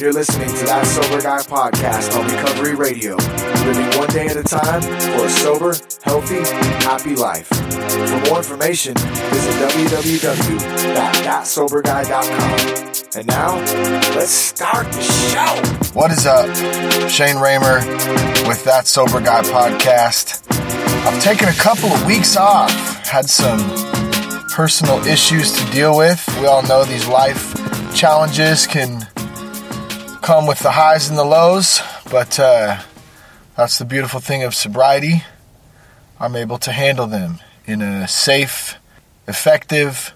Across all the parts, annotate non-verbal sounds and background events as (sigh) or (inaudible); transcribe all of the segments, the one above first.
you're listening to that Sober Guy podcast on Recovery Radio. Living one day at a time for a sober, healthy, happy life. For more information, visit www.thatsoberguy.com. And now, let's start the show. What is up? Shane Ramer with That Sober Guy podcast. I've taken a couple of weeks off, had some personal issues to deal with. We all know these life challenges can come with the highs and the lows, but uh, that's the beautiful thing of sobriety. I'm able to handle them in a safe, effective,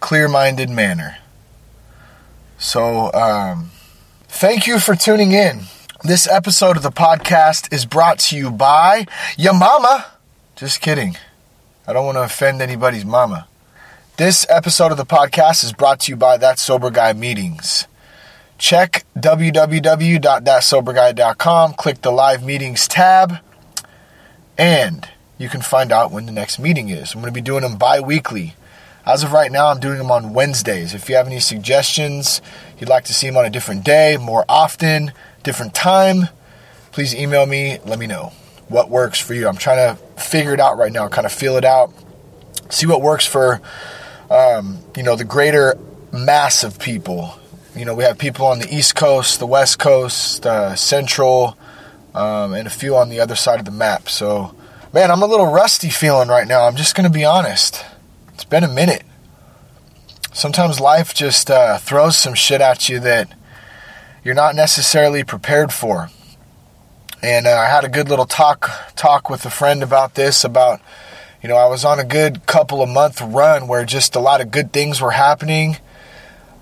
clear minded manner. So, um, thank you for tuning in. This episode of the podcast is brought to you by your mama. Just kidding. I don't want to offend anybody's mama. This episode of the podcast is brought to you by That Sober Guy Meetings. Check www.thatsoberguy.com, click the live meetings tab, and you can find out when the next meeting is. I'm going to be doing them bi weekly. As of right now, I'm doing them on Wednesdays. If you have any suggestions, you'd like to see them on a different day, more often, different time, please email me. Let me know what works for you. I'm trying to figure it out right now, kind of feel it out, see what works for um, you know the greater mass of people. You know, we have people on the East Coast, the West Coast, uh, Central, um, and a few on the other side of the map. So, man, I'm a little rusty feeling right now. I'm just going to be honest. It's been a minute. Sometimes life just uh, throws some shit at you that you're not necessarily prepared for. And uh, I had a good little talk talk with a friend about this about you know, I was on a good couple of month run where just a lot of good things were happening,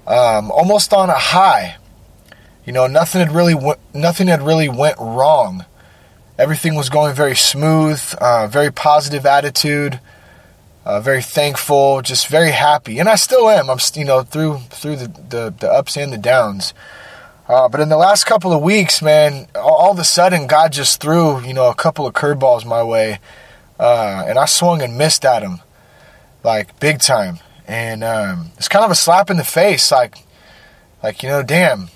um, almost on a high. You know, nothing had really nothing had really went wrong. Everything was going very smooth, uh, very positive attitude, uh, very thankful, just very happy, and I still am. I'm you know through through the the, the ups and the downs. Uh, but in the last couple of weeks, man, all, all of a sudden God just threw you know a couple of curveballs my way uh, and I swung and missed at him, like big time. And um, it's kind of a slap in the face, like, like you know, damn,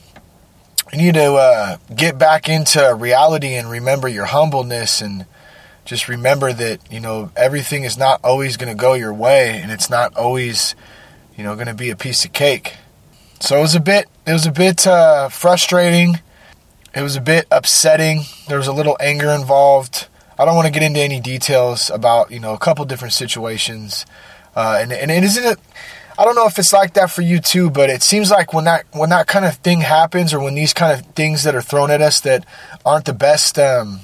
you need to uh, get back into reality and remember your humbleness and just remember that you know everything is not always going to go your way and it's not always you know going to be a piece of cake. So it was a bit it was a bit uh, frustrating. It was a bit upsetting. There was a little anger involved. I don't want to get into any details about you know a couple different situations, uh, and and it isn't. I don't know if it's like that for you too, but it seems like when that when that kind of thing happens, or when these kind of things that are thrown at us that aren't the best um,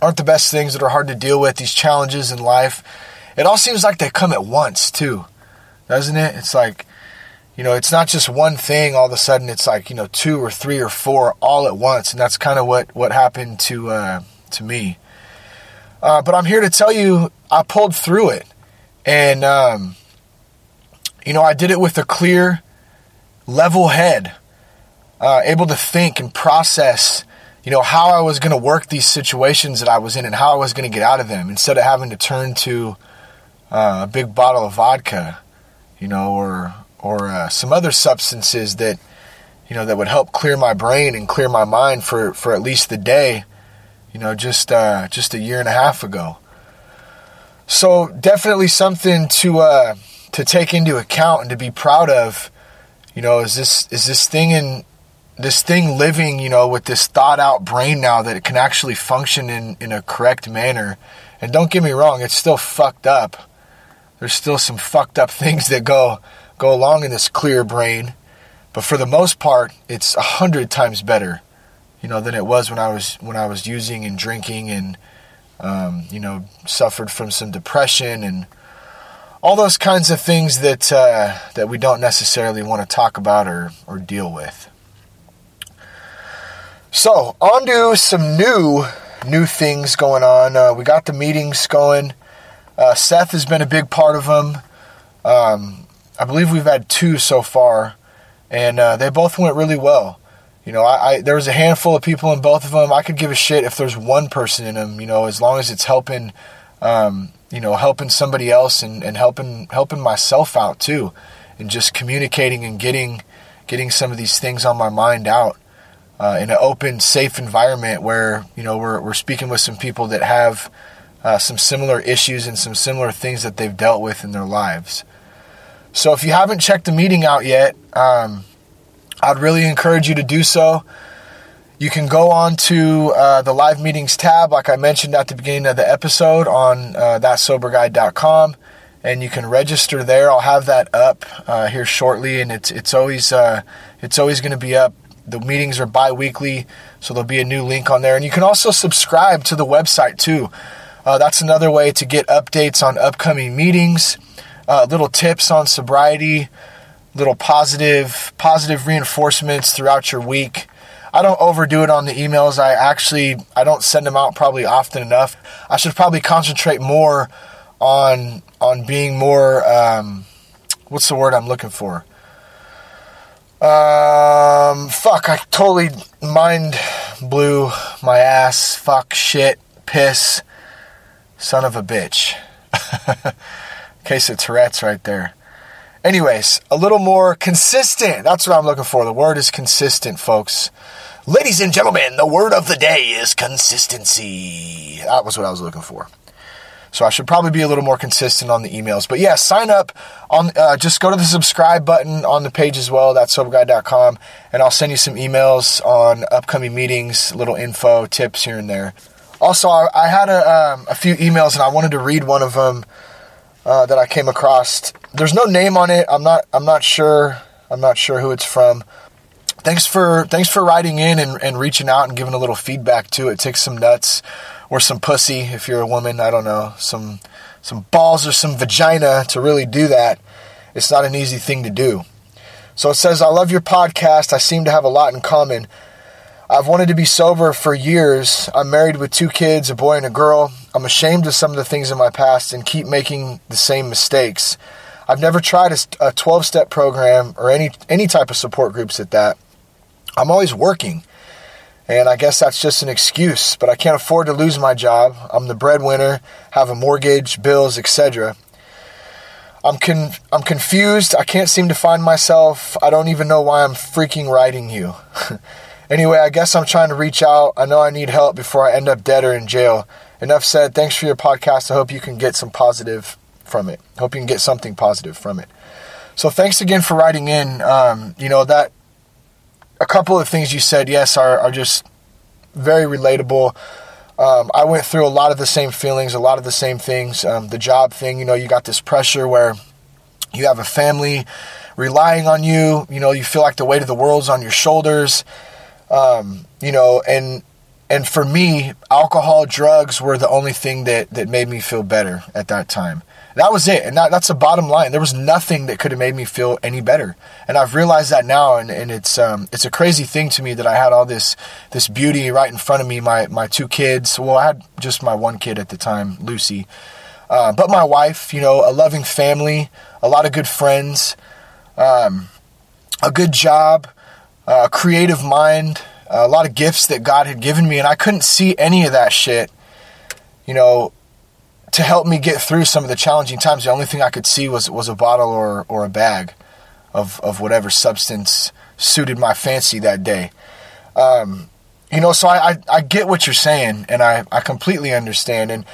aren't the best things that are hard to deal with, these challenges in life, it all seems like they come at once too, doesn't it? It's like you know, it's not just one thing. All of a sudden, it's like you know two or three or four all at once, and that's kind of what what happened to uh, to me. Uh, but I'm here to tell you, I pulled through it. And, um, you know, I did it with a clear, level head, uh, able to think and process, you know, how I was going to work these situations that I was in and how I was going to get out of them instead of having to turn to uh, a big bottle of vodka, you know, or, or uh, some other substances that, you know, that would help clear my brain and clear my mind for, for at least the day you know, just uh, just a year and a half ago. So definitely something to uh, to take into account and to be proud of. You know, is this is this thing in this thing living, you know, with this thought out brain now that it can actually function in, in a correct manner. And don't get me wrong, it's still fucked up. There's still some fucked up things that go go along in this clear brain. But for the most part, it's a hundred times better you know, than it was when I was when I was using and drinking and um, you know suffered from some depression and all those kinds of things that uh, that we don't necessarily want to talk about or or deal with. So on to some new new things going on. Uh, we got the meetings going. Uh, Seth has been a big part of them. Um, I believe we've had two so far, and uh, they both went really well. You know, I, I, there was a handful of people in both of them. I could give a shit if there's one person in them. You know, as long as it's helping, um, you know, helping somebody else and, and helping helping myself out too, and just communicating and getting getting some of these things on my mind out uh, in an open, safe environment where you know we're we're speaking with some people that have uh, some similar issues and some similar things that they've dealt with in their lives. So if you haven't checked the meeting out yet, um, I'd really encourage you to do so. You can go on to uh, the live meetings tab, like I mentioned at the beginning of the episode, on uh, thatsoberguy.com, and you can register there. I'll have that up uh, here shortly, and it's it's always uh, it's always going to be up. The meetings are bi-weekly, so there'll be a new link on there, and you can also subscribe to the website too. Uh, that's another way to get updates on upcoming meetings, uh, little tips on sobriety, little positive positive reinforcements throughout your week. I don't overdo it on the emails. I actually I don't send them out probably often enough. I should probably concentrate more on on being more um, what's the word I'm looking for? Um, fuck, I totally mind blew my ass. Fuck, shit, piss, son of a bitch. (laughs) Case of Tourette's right there. Anyways, a little more consistent. That's what I'm looking for. The word is consistent, folks. Ladies and gentlemen, the word of the day is consistency. That was what I was looking for. So I should probably be a little more consistent on the emails. But yeah, sign up on. Uh, just go to the subscribe button on the page as well. thatsoberguy.com, and I'll send you some emails on upcoming meetings, little info, tips here and there. Also, I, I had a, um, a few emails, and I wanted to read one of them uh, that I came across. There's no name on it. I'm not. I'm not sure. I'm not sure who it's from thanks for thanks for writing in and, and reaching out and giving a little feedback too. It takes some nuts or some pussy if you're a woman. I don't know some some balls or some vagina to really do that. It's not an easy thing to do. So it says, I love your podcast. I seem to have a lot in common. I've wanted to be sober for years. I'm married with two kids, a boy and a girl. I'm ashamed of some of the things in my past and keep making the same mistakes. I've never tried a 12 step program or any, any type of support groups at that. I'm always working. And I guess that's just an excuse, but I can't afford to lose my job. I'm the breadwinner, have a mortgage, bills, etc. I'm con- I'm confused. I can't seem to find myself. I don't even know why I'm freaking writing you. (laughs) anyway, I guess I'm trying to reach out. I know I need help before I end up dead or in jail. Enough said. Thanks for your podcast. I hope you can get some positive from it. Hope you can get something positive from it. So thanks again for writing in. Um, you know that a couple of things you said, yes, are, are just very relatable. Um, I went through a lot of the same feelings, a lot of the same things. Um, the job thing, you know, you got this pressure where you have a family relying on you. You know, you feel like the weight of the world's on your shoulders. Um, you know, and and for me, alcohol, drugs were the only thing that that made me feel better at that time. That was it. And that, that's the bottom line. There was nothing that could have made me feel any better. And I've realized that now. And, and it's, um, it's a crazy thing to me that I had all this, this beauty right in front of me. My, my two kids. Well, I had just my one kid at the time, Lucy. Uh, but my wife, you know, a loving family, a lot of good friends, um, a good job, a creative mind, a lot of gifts that God had given me. And I couldn't see any of that shit, you know, to help me get through some of the challenging times, the only thing I could see was was a bottle or or a bag of of whatever substance suited my fancy that day. Um, you know, so I, I, I get what you're saying, and I, I completely understand. And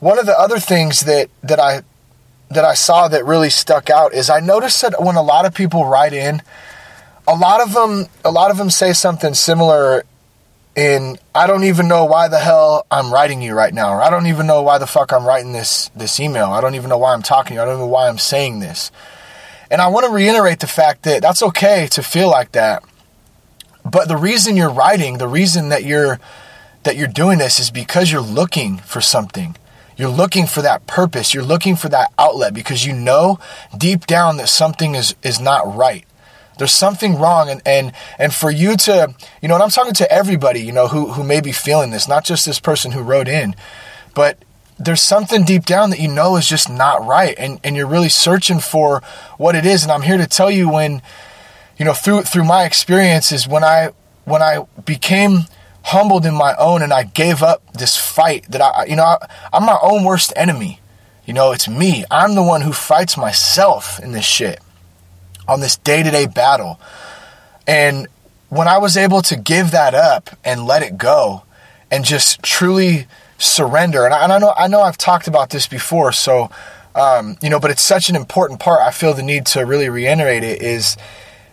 one of the other things that that I that I saw that really stuck out is I noticed that when a lot of people write in, a lot of them a lot of them say something similar and I don't even know why the hell I'm writing you right now, or I don't even know why the fuck I'm writing this this email. I don't even know why I'm talking. to you. I don't know why I'm saying this. And I want to reiterate the fact that that's okay to feel like that. But the reason you're writing, the reason that you're that you're doing this is because you're looking for something. You're looking for that purpose. You're looking for that outlet because you know deep down that something is is not right. There's something wrong, and and and for you to, you know, and I'm talking to everybody, you know, who who may be feeling this, not just this person who wrote in, but there's something deep down that you know is just not right, and and you're really searching for what it is. And I'm here to tell you when, you know, through through my experiences, when I when I became humbled in my own and I gave up this fight that I, you know, I, I'm my own worst enemy. You know, it's me. I'm the one who fights myself in this shit on this day to day battle. And when I was able to give that up and let it go and just truly surrender, and I, and I know I know I've talked about this before, so um, you know, but it's such an important part. I feel the need to really reiterate it is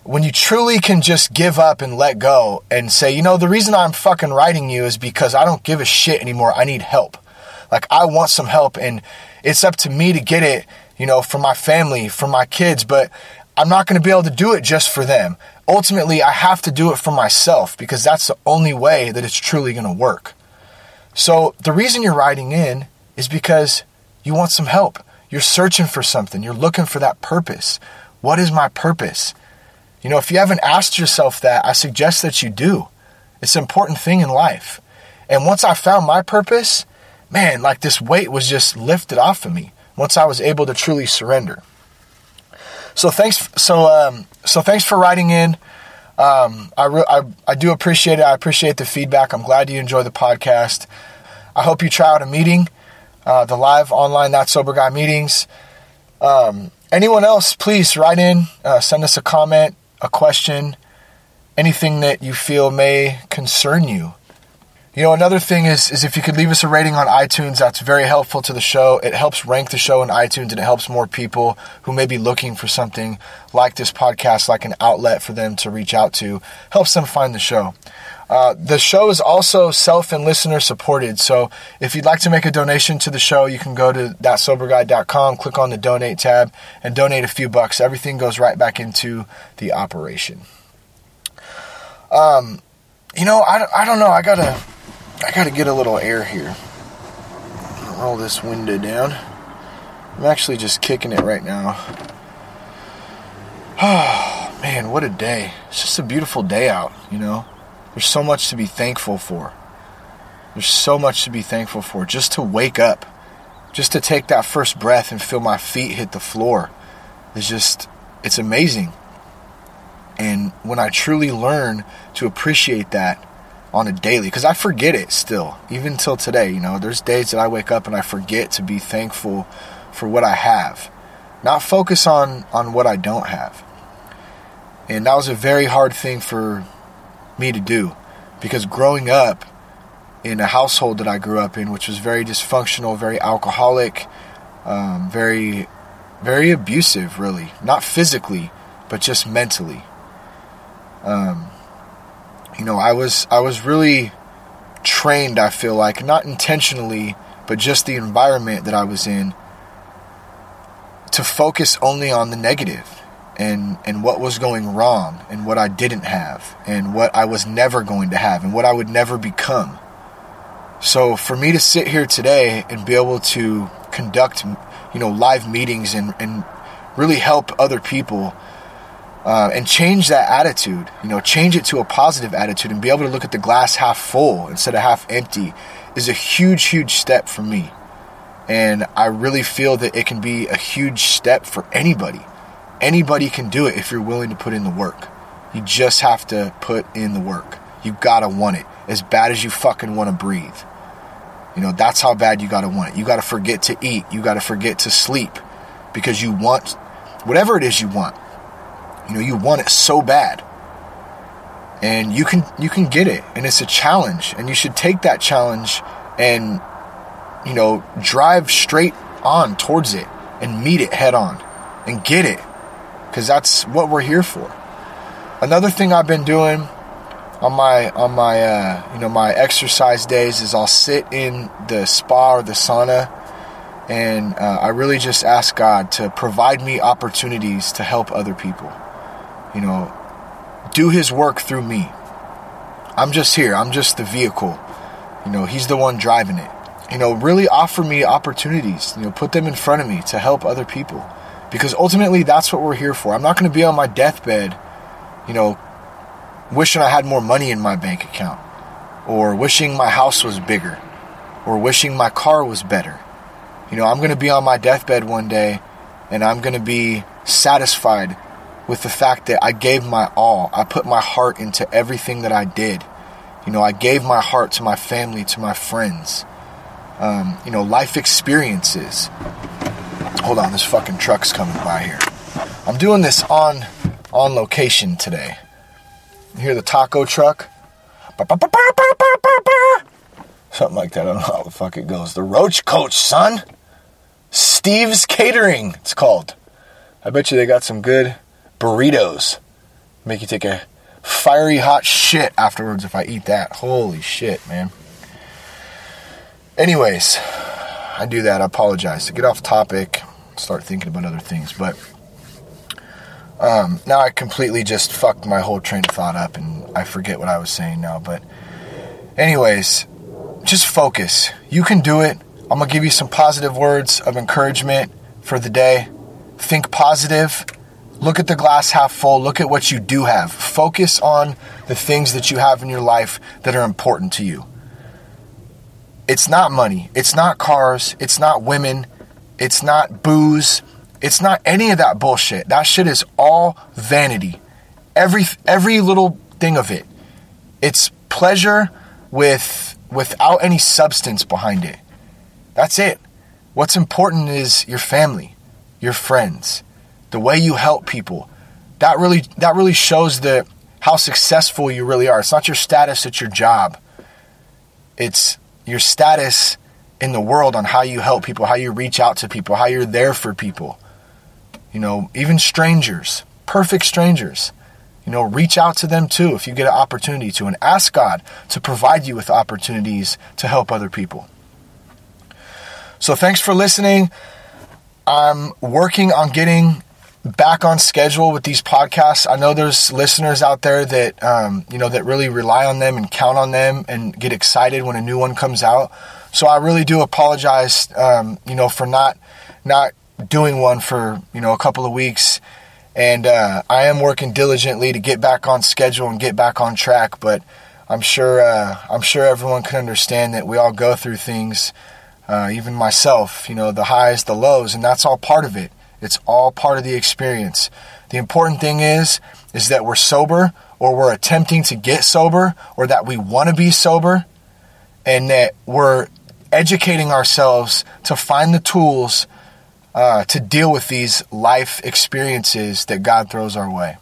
when you truly can just give up and let go and say, you know, the reason I'm fucking writing you is because I don't give a shit anymore. I need help. Like I want some help and it's up to me to get it, you know, for my family, for my kids, but I'm not going to be able to do it just for them. Ultimately, I have to do it for myself because that's the only way that it's truly going to work. So, the reason you're writing in is because you want some help. You're searching for something. You're looking for that purpose. What is my purpose? You know, if you haven't asked yourself that, I suggest that you do. It's an important thing in life. And once I found my purpose, man, like this weight was just lifted off of me once I was able to truly surrender. So thanks. So um, so thanks for writing in. Um, I, re- I I do appreciate it. I appreciate the feedback. I'm glad you enjoy the podcast. I hope you try out a meeting, uh, the live online not Sober Guy meetings. Um, anyone else, please write in, uh, send us a comment, a question, anything that you feel may concern you. You know, another thing is is if you could leave us a rating on iTunes, that's very helpful to the show. It helps rank the show in iTunes and it helps more people who may be looking for something like this podcast, like an outlet for them to reach out to, helps them find the show. Uh, the show is also self and listener supported. So if you'd like to make a donation to the show, you can go to thatsoberguy.com, click on the donate tab, and donate a few bucks. Everything goes right back into the operation. Um, you know, I, I don't know. I gotta I gotta get a little air here. Roll this window down. I'm actually just kicking it right now. Oh, (sighs) man, what a day. It's just a beautiful day out, you know? There's so much to be thankful for. There's so much to be thankful for. Just to wake up, just to take that first breath and feel my feet hit the floor is just, it's amazing. And when I truly learn to appreciate that, on a daily because I forget it still, even till today. You know, there's days that I wake up and I forget to be thankful for what I have, not focus on on what I don't have. And that was a very hard thing for me to do because growing up in a household that I grew up in, which was very dysfunctional, very alcoholic, um, very, very abusive, really, not physically, but just mentally. Um, you know, I was I was really trained, I feel like, not intentionally, but just the environment that I was in to focus only on the negative and and what was going wrong and what I didn't have and what I was never going to have and what I would never become. So for me to sit here today and be able to conduct you know live meetings and and really help other people uh, and change that attitude. You know, change it to a positive attitude and be able to look at the glass half full instead of half empty is a huge, huge step for me. And I really feel that it can be a huge step for anybody. Anybody can do it if you're willing to put in the work. You just have to put in the work. You gotta want it as bad as you fucking want to breathe. You know, that's how bad you gotta want it. You gotta forget to eat. You gotta forget to sleep because you want whatever it is you want. You know, you want it so bad. And you can you can get it and it's a challenge and you should take that challenge and you know, drive straight on towards it and meet it head on and get it cuz that's what we're here for. Another thing I've been doing on my on my uh, you know my exercise days is I'll sit in the spa or the sauna and uh, I really just ask God to provide me opportunities to help other people you know, do his work through me. I'm just here. I'm just the vehicle. You know, he's the one driving it. You know, really offer me opportunities, you know, put them in front of me to help other people. Because ultimately that's what we're here for. I'm not going to be on my deathbed, you know, wishing I had more money in my bank account or wishing my house was bigger or wishing my car was better. You know, I'm going to be on my deathbed one day and I'm going to be satisfied with the fact that I gave my all. I put my heart into everything that I did. You know, I gave my heart to my family, to my friends. Um, you know, life experiences. Hold on, this fucking truck's coming by here. I'm doing this on on location today. You hear the taco truck. Something like that. I don't know how the fuck it goes. The Roach Coach, son. Steve's Catering, it's called. I bet you they got some good burritos. Make you take a fiery hot shit afterwards if I eat that. Holy shit, man. Anyways, I do that. I apologize. To get off topic, start thinking about other things. But um, now I completely just fucked my whole train of thought up and I forget what I was saying now. But, anyways, just focus. You can do it. I'm going to give you some positive words of encouragement for the day. Think positive. Look at the glass half full. Look at what you do have. Focus on the things that you have in your life that are important to you. It's not money. It's not cars. It's not women. It's not booze. It's not any of that bullshit. That shit is all vanity. Every every little thing of it. It's pleasure with without any substance behind it. That's it. What's important is your family, your friends, the way you help people. That really that really shows the how successful you really are. It's not your status, it's your job. It's your status in the world on how you help people, how you reach out to people, how you're there for people. You know, even strangers, perfect strangers. You know, reach out to them too if you get an opportunity to and ask God to provide you with opportunities to help other people. So thanks for listening. I'm working on getting back on schedule with these podcasts. I know there's listeners out there that um, you know that really rely on them and count on them and get excited when a new one comes out. So I really do apologize, um, you know, for not not doing one for you know a couple of weeks. And uh, I am working diligently to get back on schedule and get back on track. But I'm sure uh, I'm sure everyone can understand that we all go through things. Uh, even myself, you know, the highs, the lows, and that's all part of it. It's all part of the experience. The important thing is is that we're sober or we're attempting to get sober or that we want to be sober and that we're educating ourselves to find the tools uh, to deal with these life experiences that God throws our way.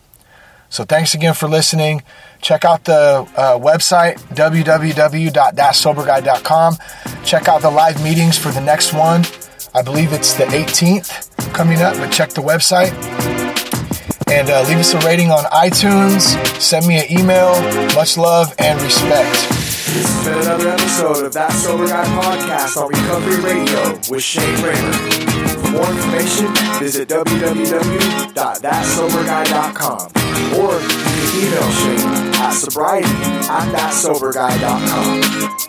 So thanks again for listening. Check out the uh, website, www.thatsoberguy.com. Check out the live meetings for the next one. I believe it's the 18th coming up, but check the website. And uh, leave us a rating on iTunes. Send me an email. Much love and respect. This has been another episode of That Sober Guy podcast on Recovery Radio with Shane Ramer. For more information, visit www.thatsoberguy.com or can email Shane at sobriety at thatsoberguy.com.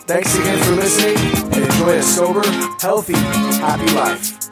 Thanks again for listening and enjoy a sober, healthy, happy life.